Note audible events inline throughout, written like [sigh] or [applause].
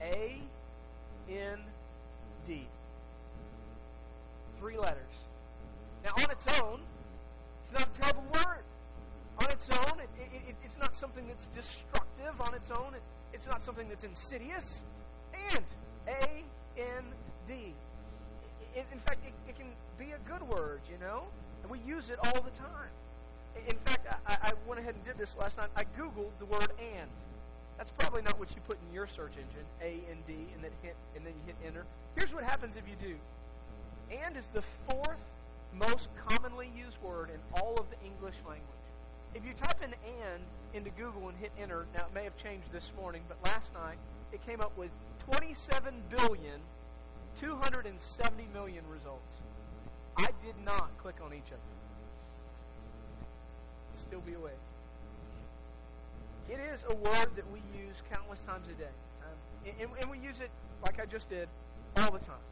and. A N D. Three letters. Now, on its own, it's not a terrible word. On its own, it, it, it's not something that's destructive. On its own, it, it's not something that's insidious. And. A N D. In fact, it, it can be a good word, you know? And we use it all the time. In fact, I, I went ahead and did this last night. I Googled the word and. That's probably not what you put in your search engine, A and D, and then hit and then you hit enter. Here's what happens if you do. And is the fourth most commonly used word in all of the English language. If you type in and into Google and hit enter, now it may have changed this morning, but last night it came up with 27 billion 270 million results. I did not click on each of them. Still be awake. It is a word that we use countless times a day. Um, and, and, we use it, like I just did, all the time.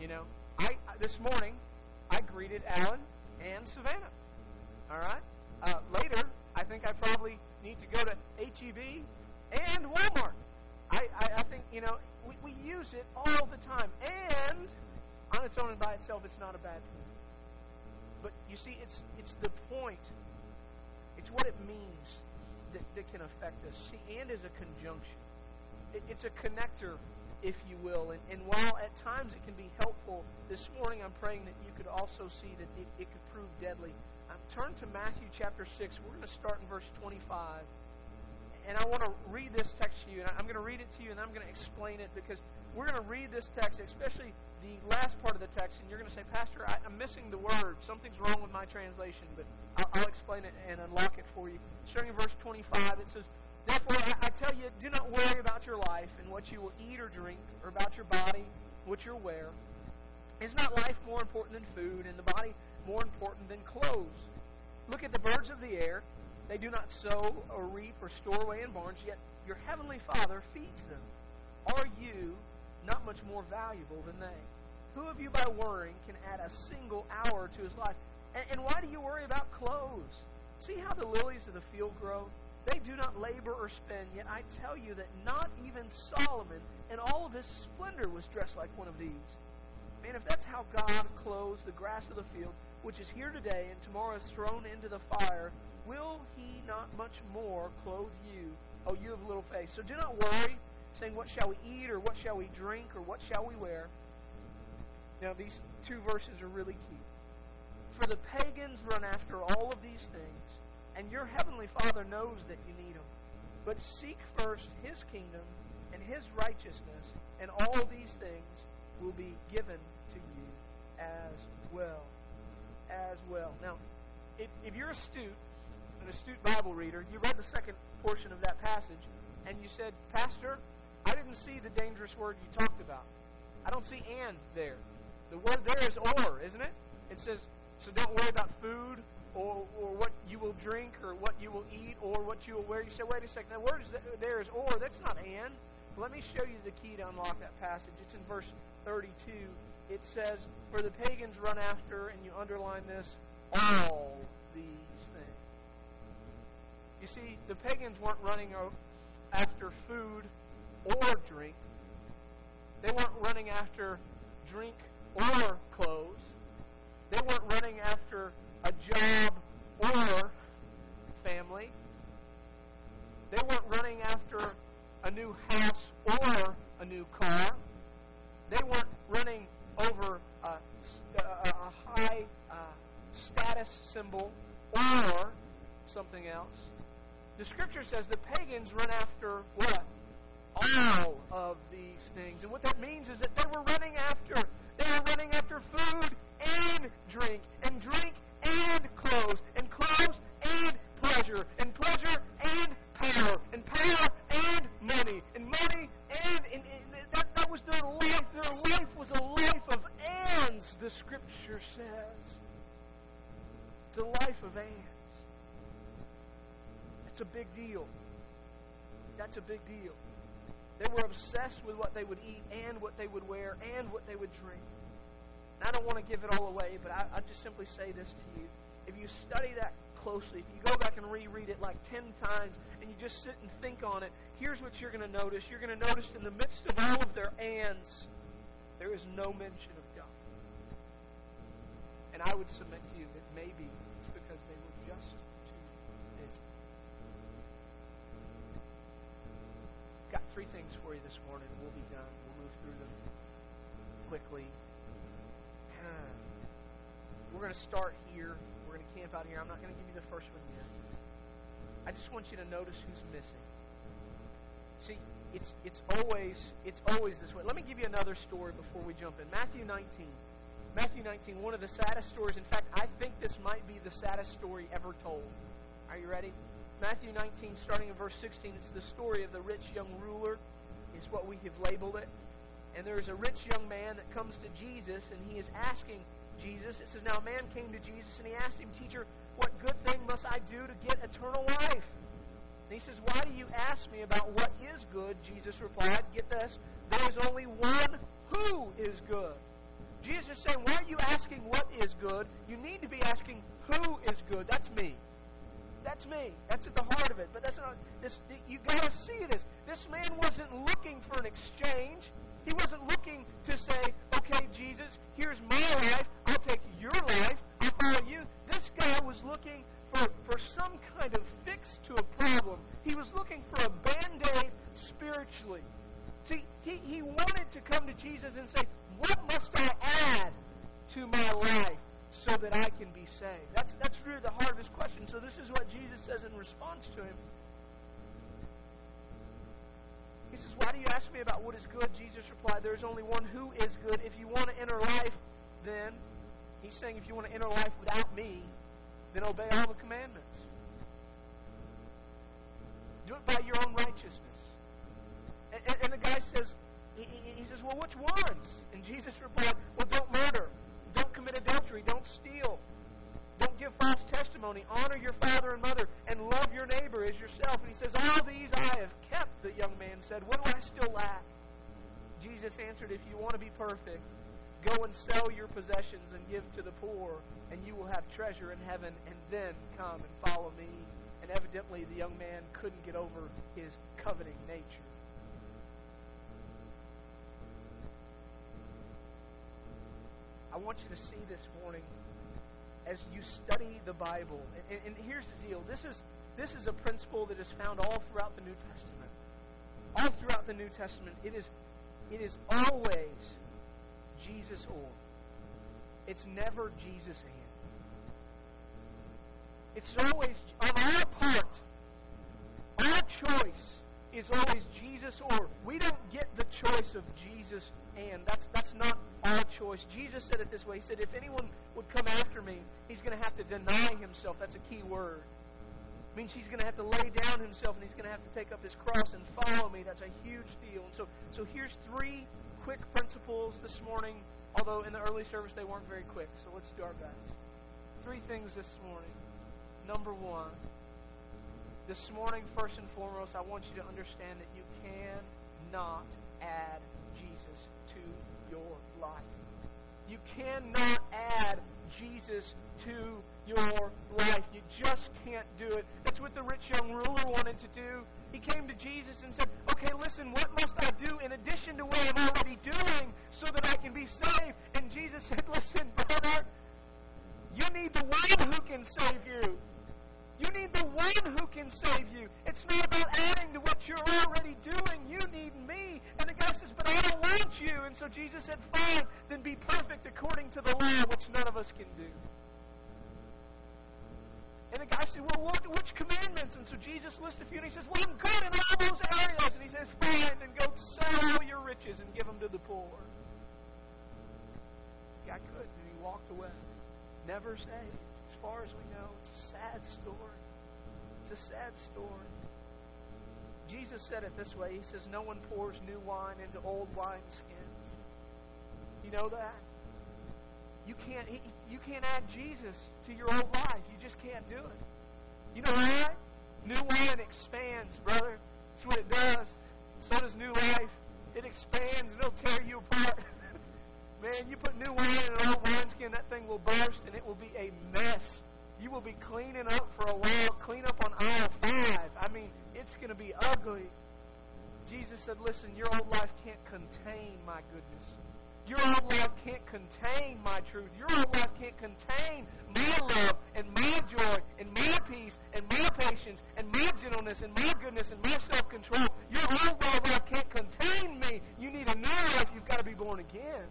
You know, I this morning, I greeted Alan and Savannah. All right? Uh, later, I think I probably need to go to HEB and Walmart. I, I, I think, you know, we, we use it all the time. And on its own and by itself, it's not a bad thing. But you see, it's, it's the point, it's what it means that, that can affect us. See, and is a conjunction, it, it's a connector, if you will. And, and while at times it can be helpful, this morning I'm praying that you could also see that it, it could prove deadly. Um, turn to Matthew chapter 6. We're going to start in verse 25 and I want to read this text to you, and I'm going to read it to you, and I'm going to explain it because we're going to read this text, especially the last part of the text, and you're going to say, Pastor, I, am missing the word. Something's wrong with my translation, but I'll, I'll explain it and unlock it for you. Starting in verse 25, it says, Therefore, I, I tell you, do not worry about your life and what you will eat or drink, or about your body, what you'll wear. Is not life more important than food, and the body more important than clothes? Look at the birds of the air. They do not sow or reap or store away in barns, yet your heavenly Father feeds them. Are you not much more valuable than they? Who of you, by worrying, can add a single hour to his life? And, and why do you worry about clothes? See how the lilies of the field grow? They do not labor or spin, yet I tell you that not even Solomon in all of his splendor was dressed like one of these. Man, if that's how God clothes the grass of the field, which is here today and tomorrow is thrown into the fire, will he not much more clothe you, O you of little faith? So do not worry, saying, What shall we eat, or what shall we drink, or what shall we wear? Now, these two verses are really key. For the pagans run after all of these things, and your heavenly Father knows that you need them. But seek first his kingdom and his righteousness, and all these things will be given to you as well. As well. Now, if, if you're astute, an astute Bible reader, you read the second portion of that passage, and you said, Pastor, I didn't see the dangerous word you talked about. I don't see and there. The word there is or, isn't it? It says, so don't worry about food or, or what you will drink or what you will eat or what you will wear. You say, wait a second, the word is there is or. That's not and. Let me show you the key to unlock that passage. It's in verse 32. It says, For the pagans run after, and you underline this, all these things. You see, the pagans weren't running after food or drink. They weren't running after drink or clothes. They weren't running after a job or family. They weren't running after a new house or a new car. They weren't running over a, a, a high uh, status symbol or something else. The scripture says the pagans run after what? All of these things. And what that means is that they were running after they were running after food and drink, and drink and clothes, and clothes and pleasure, and pleasure and power, and power and money, and money and, and, and that, that was their life. Their life was a life of ands, the scripture says. It's a life of ands. It's a big deal. That's a big deal. They were obsessed with what they would eat and what they would wear and what they would drink. And I don't want to give it all away, but I, I just simply say this to you. If you study that closely, if you go back and reread it like 10 times and you just sit and think on it, here's what you're going to notice. You're going to notice in the midst of all of their ands, there is no mention of God. And I would submit to you that maybe it's because they were just too busy. Got three things for you this morning. We'll be done. We'll move through them quickly. [sighs] We're going to start here. We're going to camp out here. I'm not going to give you the first one yet. I just want you to notice who's missing. See, it's it's always it's always this way. Let me give you another story before we jump in. Matthew 19. Matthew 19, one of the saddest stories. In fact, I think this might be the saddest story ever told. Are you ready? Matthew 19, starting in verse 16, it's the story of the rich young ruler, is what we have labeled it. And there is a rich young man that comes to Jesus, and he is asking Jesus. It says, Now a man came to Jesus, and he asked him, Teacher, what good thing must I do to get eternal life? And he says, Why do you ask me about what is good? Jesus replied, Get this, there is only one who is good. Jesus is saying, Why are you asking what is good? You need to be asking who is good. That's me. That's me. That's at the heart of it. But that's not this you gotta see this. This man wasn't looking for an exchange. He wasn't looking to say, okay, Jesus, here's my life. I'll take your life. I'll follow you. This guy was looking for, for some kind of fix to a problem. He was looking for a band aid spiritually. See, he, he wanted to come to Jesus and say, What must I add to my life so that I can be saved? That's, that's really the heart of his question. So, this is what Jesus says in response to him. He says, Why do you ask me about what is good? Jesus replied, There is only one who is good. If you want to enter life, then, he's saying, if you want to enter life without me, then obey all the commandments. Do it by your own righteousness. And, and, and the guy says, he, he, says, Well, which ones? And Jesus replied, Well, don't murder, commit adultery, don't steal, don't give false testimony, honor your father and mother, and love your neighbor as yourself. And he says, All these I have kept, the young man said. What do I still lack? Jesus answered, If you want to be perfect, go and sell your possessions and give to the poor, and you will have treasure in heaven, and then come and follow me. And evidently, the young man couldn't get over his coveting nature. I want you to see this morning as you study the Bible. And, and, here's the deal this is, this is a principle that is found all throughout the New Testament. All throughout the New Testament, it is, it is always Jesus or. It's never Jesus and. It's always, on our part, our choice is always Jesus or. We don't get the choice of Jesus and. That's, that's not our choice. Jesus said it this way He said, If anyone would come after me, he's going to have to deny himself. That's a key word. It means he's going to have to lay down himself and he's going to have to take up his cross and follow me. That's a huge deal. And so, so here's three quick principles this morning, although in the early service they weren't very quick. So let's do our best. Three things this morning. Number one, this morning, first and foremost, I want you to understand that you cannot add Jesus to your life. You cannot add Jesus to your life. You just can't do it. That's what the rich young ruler wanted to do. He came to Jesus and said, Okay, listen, what must I do in addition to what I'm already doing so that I can be saved? And Jesus said, Listen, brother, you need the one who can save you. You need the one who can save you. It's not about adding to what you're already doing. You need me. And the guy says, But I don't want you. And so Jesus said, Fine, then be perfect according to the law, which none of us can do. And the guy said, Well, what, which commandments? And so Jesus lists a few, and he says, Well, I'm good in all those areas. And he says, Fine, then go sell all your riches and give them to the poor. The guy could, and he walked away. Never saved far as we know. It's a sad story. It's a sad story. Jesus said it this way He says, No one pours new wine into old wineskins. You know that? You can't, you can't add Jesus to your old life. You just can't do it. You know why? New wine expands, brother. That's what it does. So does new life. It expands and it'll tear you apart. [laughs] Man, you put new wine in an old wineskin, that thing will burst and it will be a mess. You will be cleaning up for a while, clean up on aisle five. I mean, it's going to be ugly. Jesus said, Listen, your old life can't contain my goodness. Your old life can't contain my truth. Your old life can't contain my love and my joy and my peace and my patience and my gentleness and my goodness and my self control. Your old life can't contain me. You need a new life. You've got to be born again.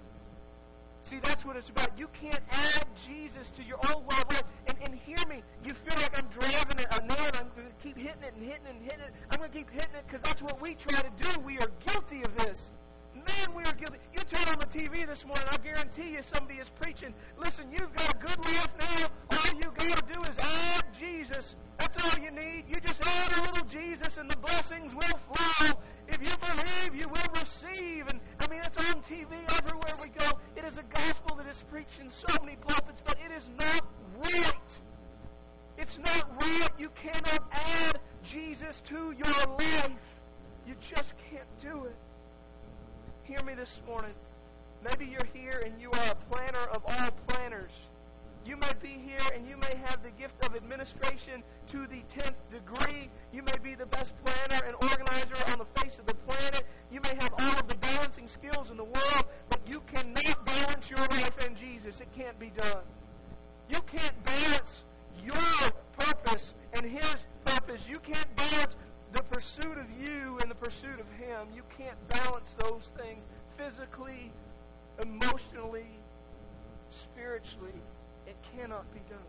See, that's what it's about. You can't add Jesus to your of life. And, and hear me, you feel like I'm driving a nail and I'm going to keep hitting it and hitting it and hitting it. I'm going to keep hitting it because that's what we try to do. We are guilty of this. Man, we are guilty. You turn on the TV this morning, I guarantee you somebody is preaching. Listen, you've got a good life now. All you got to do is add Jesus. That's all you need. You just add a little Jesus and the blessings will flow. You believe, you will receive. And I mean, it's on TV everywhere we go. It is a gospel that is preached in so many pulpits, but it is not right. It's not right. You cannot add Jesus to your life. You just can't do it. Hear me this morning. Maybe you're here and you are a planner of all planners. You may be here and you may have the gift of administration to the 10th degree. You may be the best planner and organizer on the face of the planet. You may have all of the balancing skills in the world, but you cannot balance your life Jesus. It can't be done. You can't balance your purpose and His purpose. You can't balance the pursuit of you and the pursuit of Him. You can't balance those things physically, emotionally, spiritually. It cannot be done.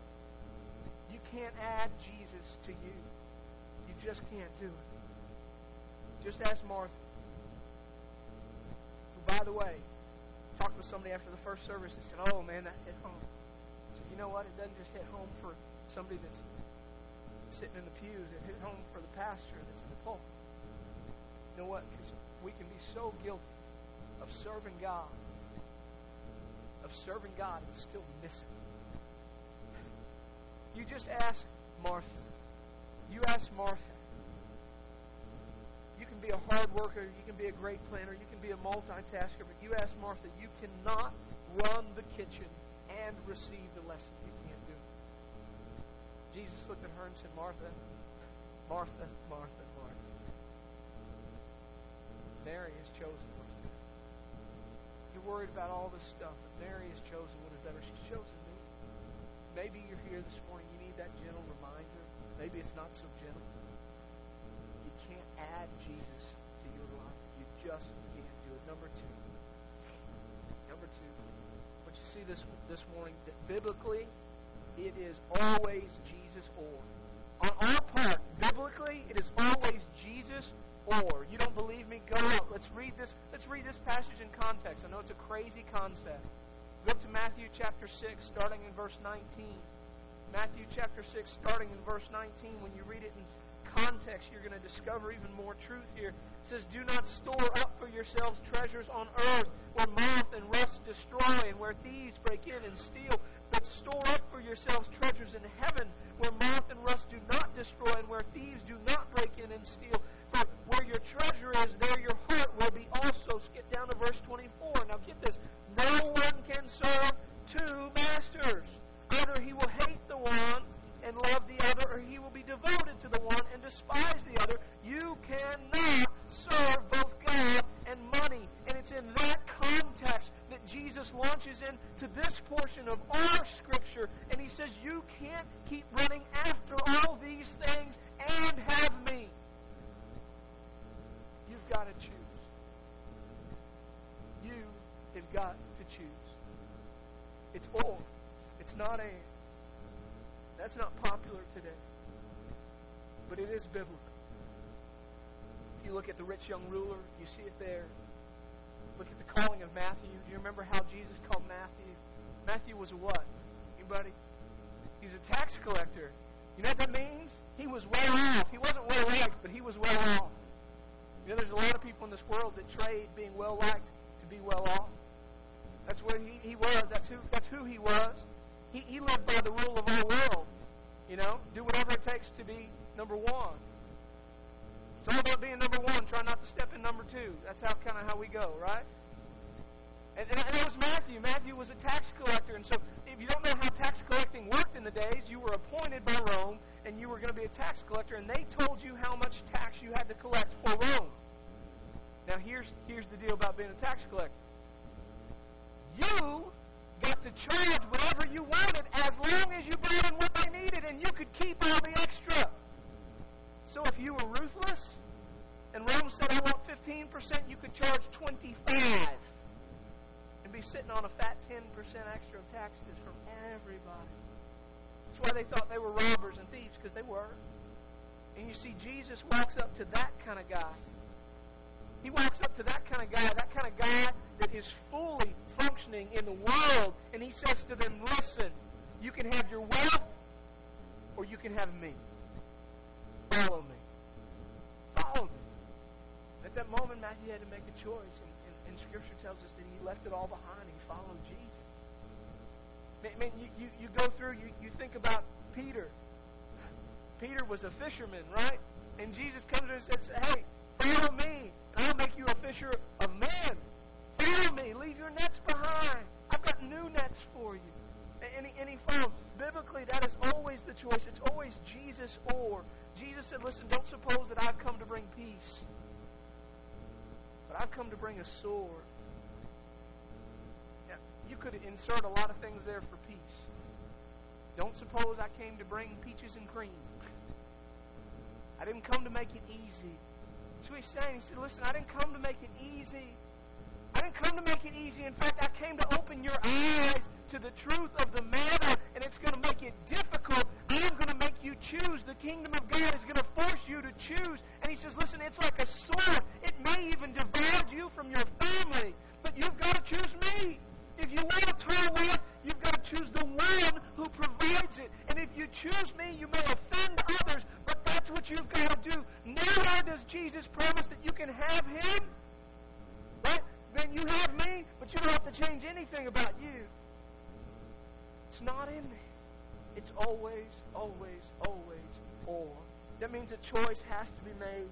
You can't add Jesus to you. You just can't do it. Just ask Martha. By the way, talked with somebody after the first service and said, Oh man, that hit home. Said, you know what? It doesn't just hit home for somebody that's sitting in the pews. It hit home for the pastor that's in the pulpit. You know what? Because we can be so guilty of serving God, of serving God and still miss it. You just ask Martha. You ask Martha. You can be a hard worker. You can be a great planner. You can be a multitasker. But you ask Martha. You cannot run the kitchen and receive the lesson. You can't do it. Jesus looked at her and said, Martha, Martha, Martha, Martha. Mary has chosen what is. You're worried about all this stuff, but Mary has chosen what is better. She's chosen me. Maybe you're here this morning, you need that gentle reminder. Maybe it's not so gentle. Add Jesus to your life. You just can't do it. Number two. Number two. What you see this this morning that biblically it is always Jesus or. On our part, biblically, it is always Jesus or. You don't believe me? Go out. Let's read this. Let's read this passage in context. I know it's a crazy concept. Go to Matthew chapter 6, starting in verse 19. Matthew chapter 6, starting in verse 19. When you read it in context, you're going to discover even more truth here. It says, Do not store up for yourselves treasures on earth where moth and rust destroy and where thieves break in and steal but store up for yourselves treasures in heaven where moth and rust do not destroy and where thieves do not break in and steal. For where your treasure is, there your heart will be also. Skip down to verse 24. Now get this. No one can serve two masters. Either he will hate the one and love the other, or he will be devoted to the one and despise the other. You cannot serve both God and money. And it's in that context that Jesus launches into this portion of our Scripture, and he says, You can't keep running after all these things and have me. You've got to choose. You have got to choose. It's or, it's not and. That's not popular today. But it is biblical. If you look at the rich young ruler, you see it there. Look at the calling of Matthew. Do you remember how Jesus called Matthew? Matthew was a what? Anybody? He's a tax collector. You know what that means? He was well off. He wasn't well liked, but he was well off. You know, there's a lot of people in this world that trade being well liked to be well off. That's where he, he was. That's who that's who he was. He, he lived by the rule of our world. You know, do whatever it takes to be number one. It's all about being number one. Try not to step in number two. That's how kind of how we go, right? And, and that was Matthew. Matthew was a tax collector. And so, if you don't know how tax collecting worked in the days, you were appointed by Rome and you were going to be a tax collector, and they told you how much tax you had to collect for Rome. Now, here's, here's the deal about being a tax collector you got to charge whatever you wanted as long as you brought in what they needed, and you could keep all the extra. So if you were ruthless, and Rome said, I want 15%, you could charge 25 and be sitting on a fat 10% extra of taxes from everybody. That's why they thought they were robbers and thieves, because they were. And you see, Jesus walks up to that kind of guy. He walks up to that kind of guy, that kind of guy that is fully functioning in the world, and he says to them, Listen, you can have your wealth, or you can have me. Follow me. Follow me. At that moment, Matthew had to make a choice, and, and, and Scripture tells us that he left it all behind he followed Jesus. I mean, you, you, you go through, you, you think about Peter. Peter was a fisherman, right? And Jesus comes to him and says, Hey, follow me, and I'll make you a fisher of men. Follow me. Leave your nets behind. I've got new nets for you. And he, and he followed. Biblically, that is always the choice. It's always Jesus or. Jesus said, Listen, don't suppose that I've come to bring peace, but I've come to bring a sword. Now, you could insert a lot of things there for peace. Don't suppose I came to bring peaches and cream. I didn't come to make it easy. That's what he's saying. He said, Listen, I didn't come to make it easy. I didn't come to make it easy. In fact, I came to open your eyes to the truth of the matter, and it's going to make it difficult. I'm going to make you choose. The kingdom of God is going to force you to choose. And he says, listen, it's like a sword. It may even divide you from your family, but you've got to choose me. If you want eternal life, you've got to choose the one who provides it. And if you choose me, you may offend others, that's what you've got to do. Nowhere does Jesus promise that you can have him. Right? Then you have me, but you don't have to change anything about you. It's not in me. It's always, always, always or. That means a choice has to be made.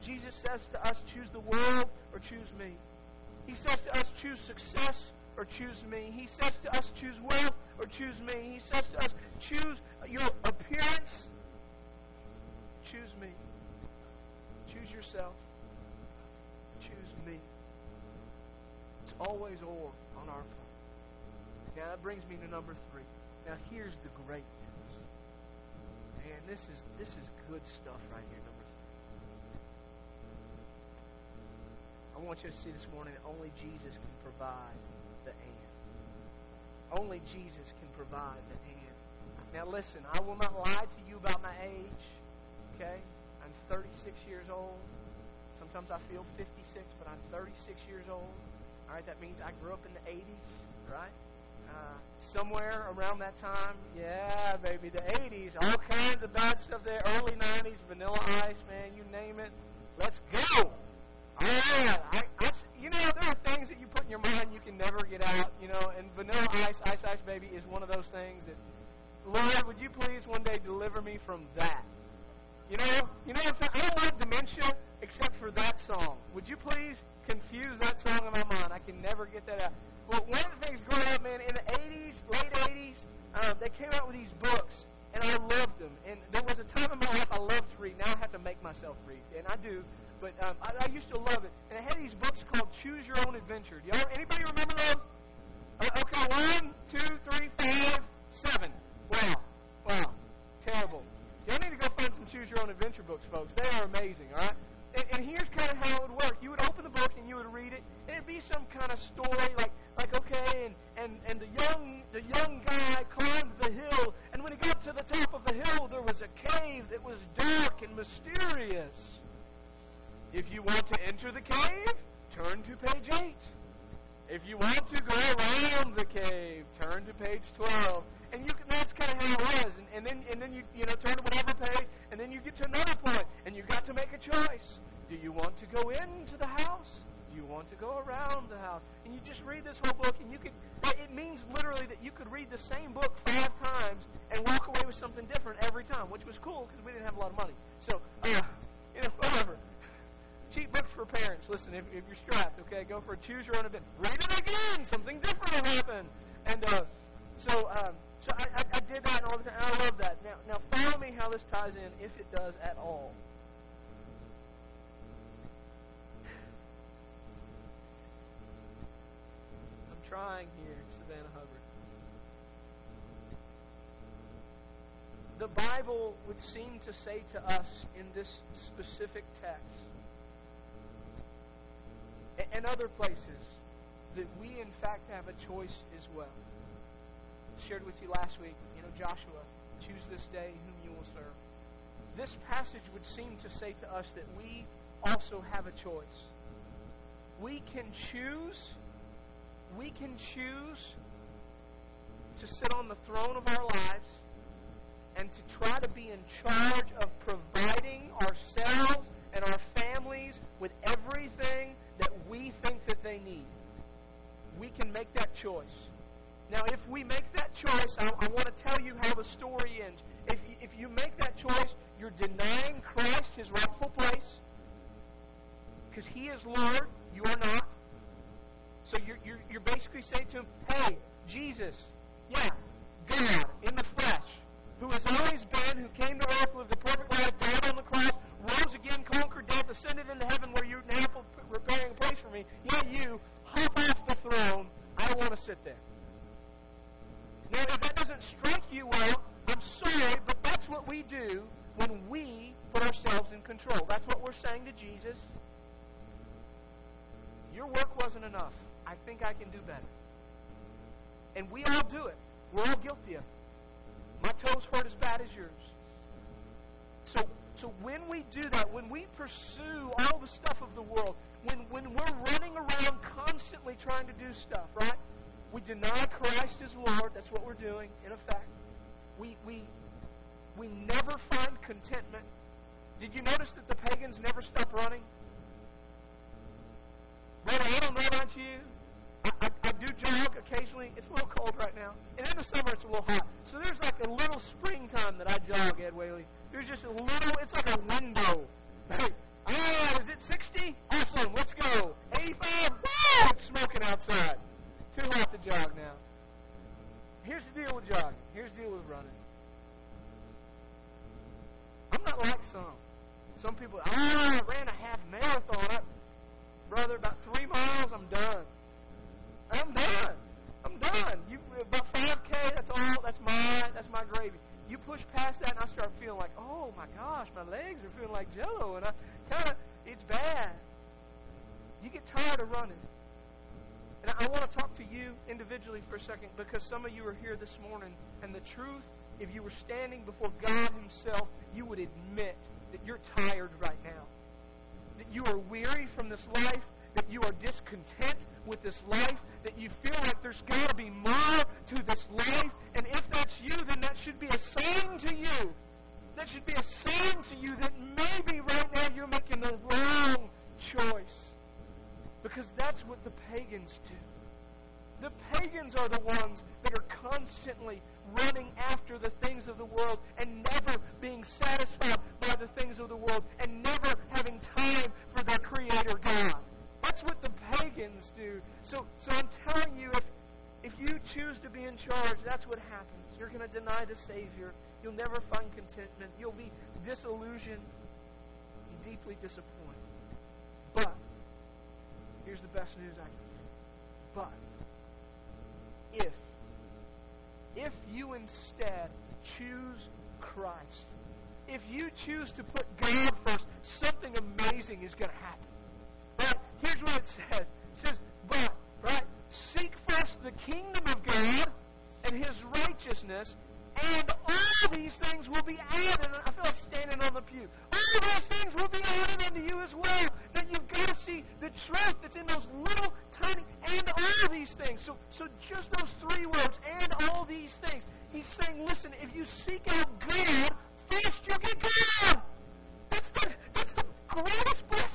Jesus says to us, choose the world or choose me. He says to us, choose success or choose me. He says to us, choose wealth or choose me. He says to us, choose your appearance, choose me. Choose yourself, choose me. It's always or on our part. Now that brings me to number three. Now here's the great news. Man, this is this is good stuff right here. Number three. I want you to see this morning that only Jesus can provide the and. Only Jesus can provide the and. Now listen, I will not lie to you about my age. Okay? I'm 36 years old. Sometimes I feel 56, but I'm 36 years old. All right, that means I grew up in the 80s, right? Uh, somewhere around that time, yeah, baby, the 80s, all kinds of bad stuff there. Early 90s, Vanilla Ice, man, you name it. Let's go. All right, I, I, you know, there are things that you put in your mind you can never get out, you know, and Vanilla Ice, Ice Ice Baby is one of those things that, Lord, would you please one day deliver me from that? You know, you know? I don't like dementia except for that song. Would you please confuse that song in my mind? I can never get that out. Well, one of the things growing up, man, in the 80s, late 80s, um, they came out with these books, and I loved them. And there was a time in my life I loved to read. Now I have to make myself read, and I do. But um, I, I used to love it. And I had these books called Choose Your Own Adventure. Do y'all, anybody remember those? Uh, okay, one, two, three, five, seven. Wow, wow, terrible. Some Choose Your Own Adventure books, folks. They are amazing. All right. And, and here's kind of how it would work. You would open the book and you would read it, and it'd be some kind of story, like like okay, and and and the young the young guy climbed the hill, and when he got to the top of the hill, there was a cave that was dark and mysterious. If you want to enter the cave, turn to page eight. If you want to go around the cave, turn to page twelve. And you can, that's kind of how it was. And, and then and then you you know turn to whatever page, and then you get to another point, and you got to make a choice. Do you want to go into the house? Do you want to go around the house? And you just read this whole book, and you could. It means literally that you could read the same book five times and walk away with something different every time, which was cool because we didn't have a lot of money. So, uh, you know, [laughs] whatever. cheap books for parents. Listen, if, if you're strapped, okay, go for a choose your own adventure. Read it again. Something different will happen. And uh, so, um, so I, I, I did that all the time. And I love that. Now, now follow me how this ties in, if it does at all. I'm trying here, Savannah Hubbard. the Bible would seem to say to us in this specific text and other places that we, in fact, have a choice as well. Shared with you last week, you know, Joshua, choose this day whom you will serve. This passage would seem to say to us that we also have a choice. We can choose, we can choose to sit on the throne of our lives and to try to be in charge of providing ourselves and our families with everything that we think that they need. We can make that choice. Now, if we make that choice, I, I want to tell you how the story ends. If you, if you make that choice, you're denying Christ his rightful place because he is Lord, you are not. So you're, you're, you're basically saying to him, hey, Jesus, yeah, God in the flesh, who has always been, who came to earth, lived the perfect life, died on the cross, rose again, conquered death, ascended into heaven where you're now preparing a place for me. Yeah, you, hop off the throne. I want to sit there. Now, if that doesn't strike you well, I'm sorry, but that's what we do when we put ourselves in control. That's what we're saying to Jesus. Your work wasn't enough. I think I can do better. And we all do it. We're all guilty of it. My toes hurt as bad as yours. So, so when we do that, when we pursue all the stuff of the world, when, when we're running around constantly trying to do stuff, right? We deny Christ as Lord. That's what we're doing, in effect. We, we, we never find contentment. Did you notice that the pagans never stop running? Brother, I don't know about you. I, I, I do jog occasionally. It's a little cold right now. And in the summer, it's a little hot. So there's like a little springtime that I jog, Ed Whaley. There's just a little, it's like a window. Hey, ah, is it 60? Awesome, let's go. 85? Woo, it's smoking outside. Too hot to jog now. Here's the deal with jogging. Here's the deal with running. I'm not like some. Some people, ah, I ran a half marathon. I, brother, about three miles, I'm done. I'm done. I'm done. You about 5K. That's all. That's my. That's my gravy. You push past that, and I start feeling like, oh my gosh, my legs are feeling like Jello, and I kind of, it's bad. You get tired of running. And I want to talk to you individually for a second because some of you are here this morning, and the truth, if you were standing before God Himself, you would admit that you're tired right now. That you are weary from this life, that you are discontent with this life, that you feel like there's got to be more to this life. And if that's you, then that should be a sign to you. That should be a sign to you that maybe right now you're making the wrong choice. Because that's what the pagans do. The pagans are the ones that are constantly running after the things of the world and never being satisfied by the things of the world and never having time for their Creator God. That's what the pagans do. So, so I'm telling you, if, if you choose to be in charge, that's what happens. You're going to deny the Savior. You'll never find contentment. You'll be disillusioned and deeply disappointed. But, here's the best news I can give. But, if, if you instead choose Christ, if you choose to put God first, something amazing is going to happen. But here's what it says. It says, but, right, seek first the kingdom of God and his righteousness, and all these things will be added. I feel like standing on the pew. All these things will be added unto you as well. That you've got to see the truth that's in those little tiny and all these things. So, so just those three words, and all these things. He's saying, listen, if you seek out God, first you'll get God. That's the, that's the greatest blessing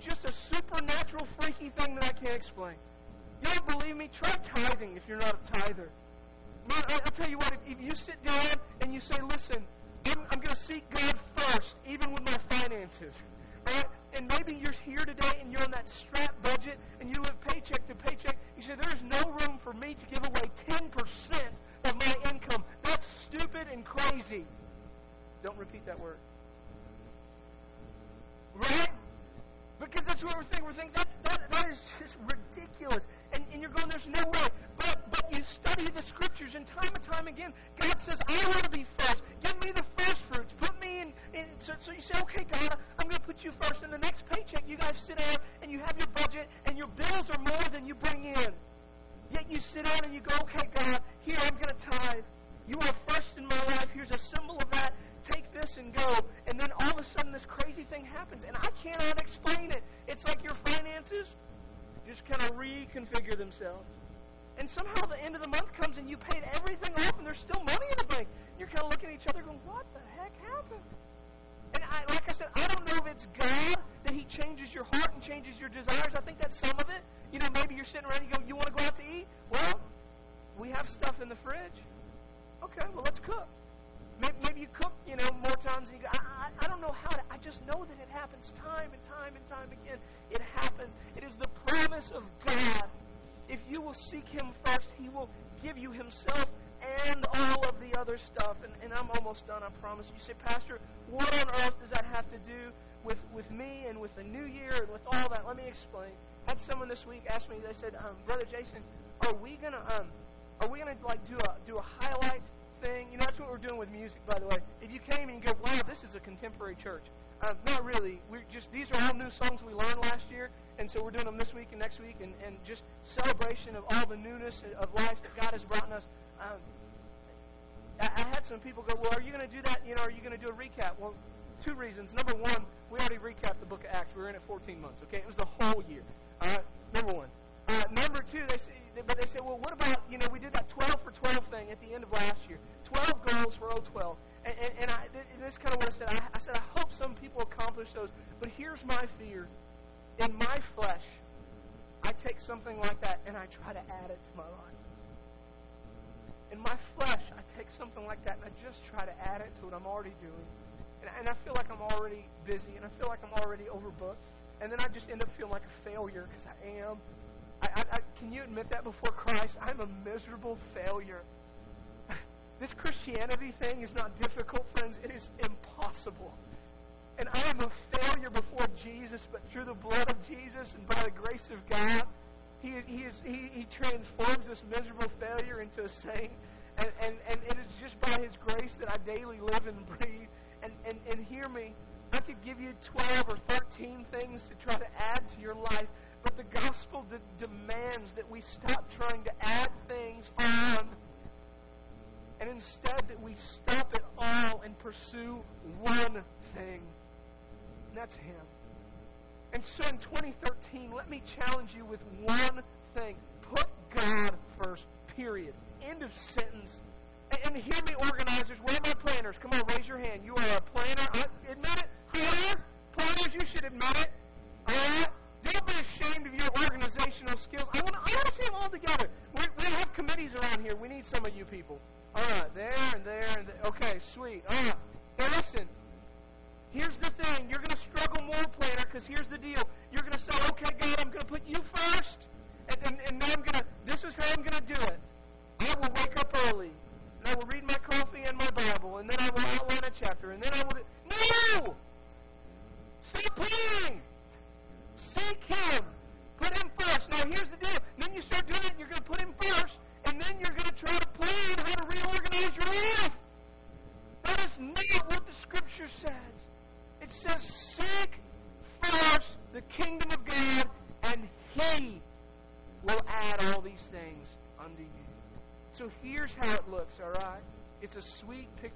just a supernatural, freaky thing that I can't explain. You don't believe me? Try tithing if you're not a tither. Man, I, will tell you what, if, you sit down and you say, listen, I'm, I'm going to seek God first, even with my finances. Right? And maybe you're here today and you're on that strap budget and you live paycheck to paycheck. You say, there's no room for me to give away 10% of my income. That's stupid and crazy. Don't repeat that word. Right? Because that's what we're thinking. We're thinking that's, that, that is just ridiculous. And, and you're going, there's no way. But, but you study the scriptures, and time and time again, God says, I want to be first. Give me the first fruits. Put me in. in so, so you say, okay, God, I'm going to put you first. And the next paycheck, you guys sit down and you have your budget, and your bills are more than you bring in. Yet you sit down and you go, okay, God, here, I'm going to tithe. You are first in my life. Here's a symbol of that take this and go. And then all of a sudden, this crazy thing happens. And I cannot explain it. It's like your finances just kind of reconfigure themselves. And somehow the end of the month comes and you paid everything off and there's still money in the bank. You're kind of looking at each other going, what the heck happened? And I, like I said, I don't know if it's God that He changes your heart and changes your desires. I think that's some of it. You know, maybe you're sitting around and you go, you want to go out to eat? Well, we have stuff in the fridge. Okay, well, let's cook. Maybe, maybe you cook, you know, more times than you. I, I, I don't know how to. I just know that it happens time and time and time again. It happens. It is the promise of God. If you will seek Him first, He will give you Himself and all of the other stuff. And, and I'm almost done, I promise. You say, Pastor, what on earth does that have to do with, with me and with the new year and with all that? Let me explain. I had someone this week ask me, they said, um, Brother Jason, are we gonna um, are we gonna like do a do a highlight thing. You know, that's what we're doing with music, by the way. If you came and you go, wow, this is a contemporary church. Uh, not really. We're just these are all new songs we learned last year, and so we're doing them this week and next week, and, and just celebration of all the newness of life that God has brought us. Um, I, I had some people go, well, are you going to do that? You know, are you going to do a recap? Well, two reasons. Number one, we already recapped the book of Acts. We were in it 14 months. Okay, it was the whole year. All right, number one. Uh, number two, they say, but they say, well, what about, you know, we did that 12 for 12 thing at the end of last year. 12 goals for 012. And, and, and I, this is kind of what I said. I, I said, I hope some people accomplish those. But here's my fear. In my flesh, I take something like that and I try to add it to my life. In my flesh, I take something like that and I just try to add it to what I'm already doing. And, and I feel like I'm already busy and I feel like I'm already overbooked. And then I just end up feeling like a failure because I am. I, I, I, can you admit that before Christ? I'm a miserable failure. [laughs] this Christianity thing is not difficult, friends. It is impossible. And I am a failure before Jesus, but through the blood of Jesus and by the grace of God, He, he, is, he, he transforms this miserable failure into a saint. And, and, and it is just by His grace that I daily live and breathe. And, and, and hear me, I could give you 12 or 13 things to try to add to your life, but the gospel de- demands that we stop trying to add things on and instead that we stop it all and pursue one thing. And that's Him. And so in 2013, let me challenge you with one thing. Put God first, period. End of sentence. And, and hear me, organizers. Where are my planners? Come on, raise your hand. You are a planner. I, admit it. Planner? Planners, you should admit it. Organizational skills. I want to, I want to see them all together. We, we have committees around here. We need some of you people. All right, there and there and there. Okay, sweet. All right. Now listen. Here's the thing. You're going to struggle more, planner, because here's the deal. You're going to say, okay, God, I'm going to put you first, and, and, and now I'm going to, this is how I'm going to do it. I will wake up early, and I will read my coffee and my Bible, and then I will outline a chapter, and then I will. No!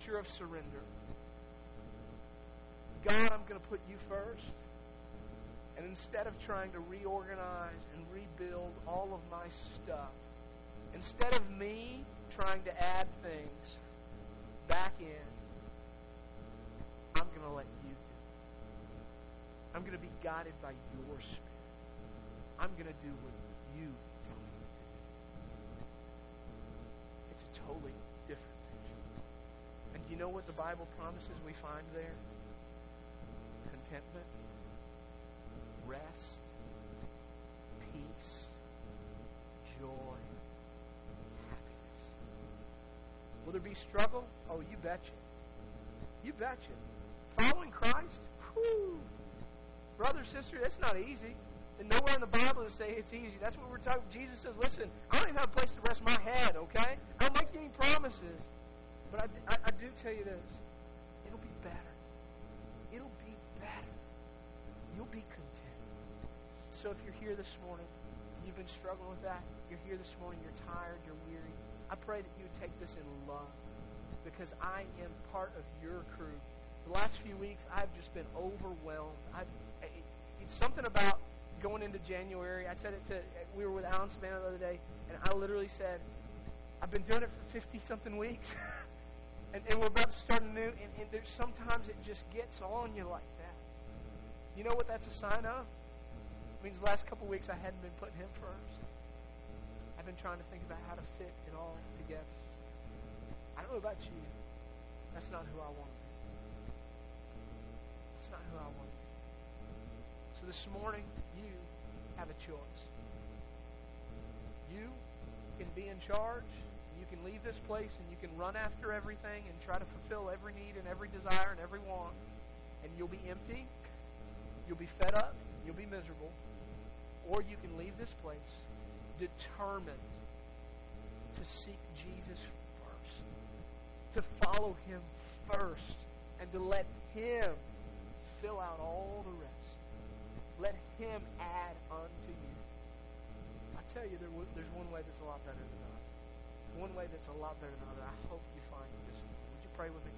Of surrender. God, I'm going to put you first. And instead of trying to reorganize and rebuild all of my stuff, instead of me trying to add things back in, I'm going to let you do. I'm going to be guided by your spirit. I'm going to do what you tell me to do. It's a totally different picture. And do you know what the Bible promises we find there? Contentment, rest, peace, joy, happiness. Will there be struggle? Oh, you betcha. You betcha. Following Christ? Whew. Brother, sister, that's not easy. And nowhere in the Bible to say it's easy. That's what we're talking. Jesus says, "Listen, I don't even have a place to rest my head. Okay, I don't make any promises, but I, I, I do tell you this: it'll be better. It'll be better. You'll be content. So if you're here this morning, you've been struggling with that. You're here this morning. You're tired. You're weary. I pray that you would take this in love, because I am part of your crew. The last few weeks, I've just been overwhelmed. I've, it's something about going into January. I said it to, we were with Alan Savannah the other day, and I literally said, I've been doing it for 50 something weeks, [laughs] and, and we're about to start a new, and, and there's sometimes it just gets on you like that. Mm-hmm. You know what that's a sign of? It means the last couple of weeks I hadn't been putting him first. Mm-hmm. I've been trying to think about how to fit it all together. I don't know about you. That's not who I want to be. That's not who I want to be. So this morning, you have a choice. You can be in charge. You can leave this place and you can run after everything and try to fulfill every need and every desire and every want. And you'll be empty. You'll be fed up. You'll be miserable. Or you can leave this place determined to seek Jesus first, to follow Him first, and to let Him fill out all the rest. Let Him add unto you. I tell you, there, there's one way that's a lot better than another. One way that's a lot better than another. I hope you find this. Would you pray with me?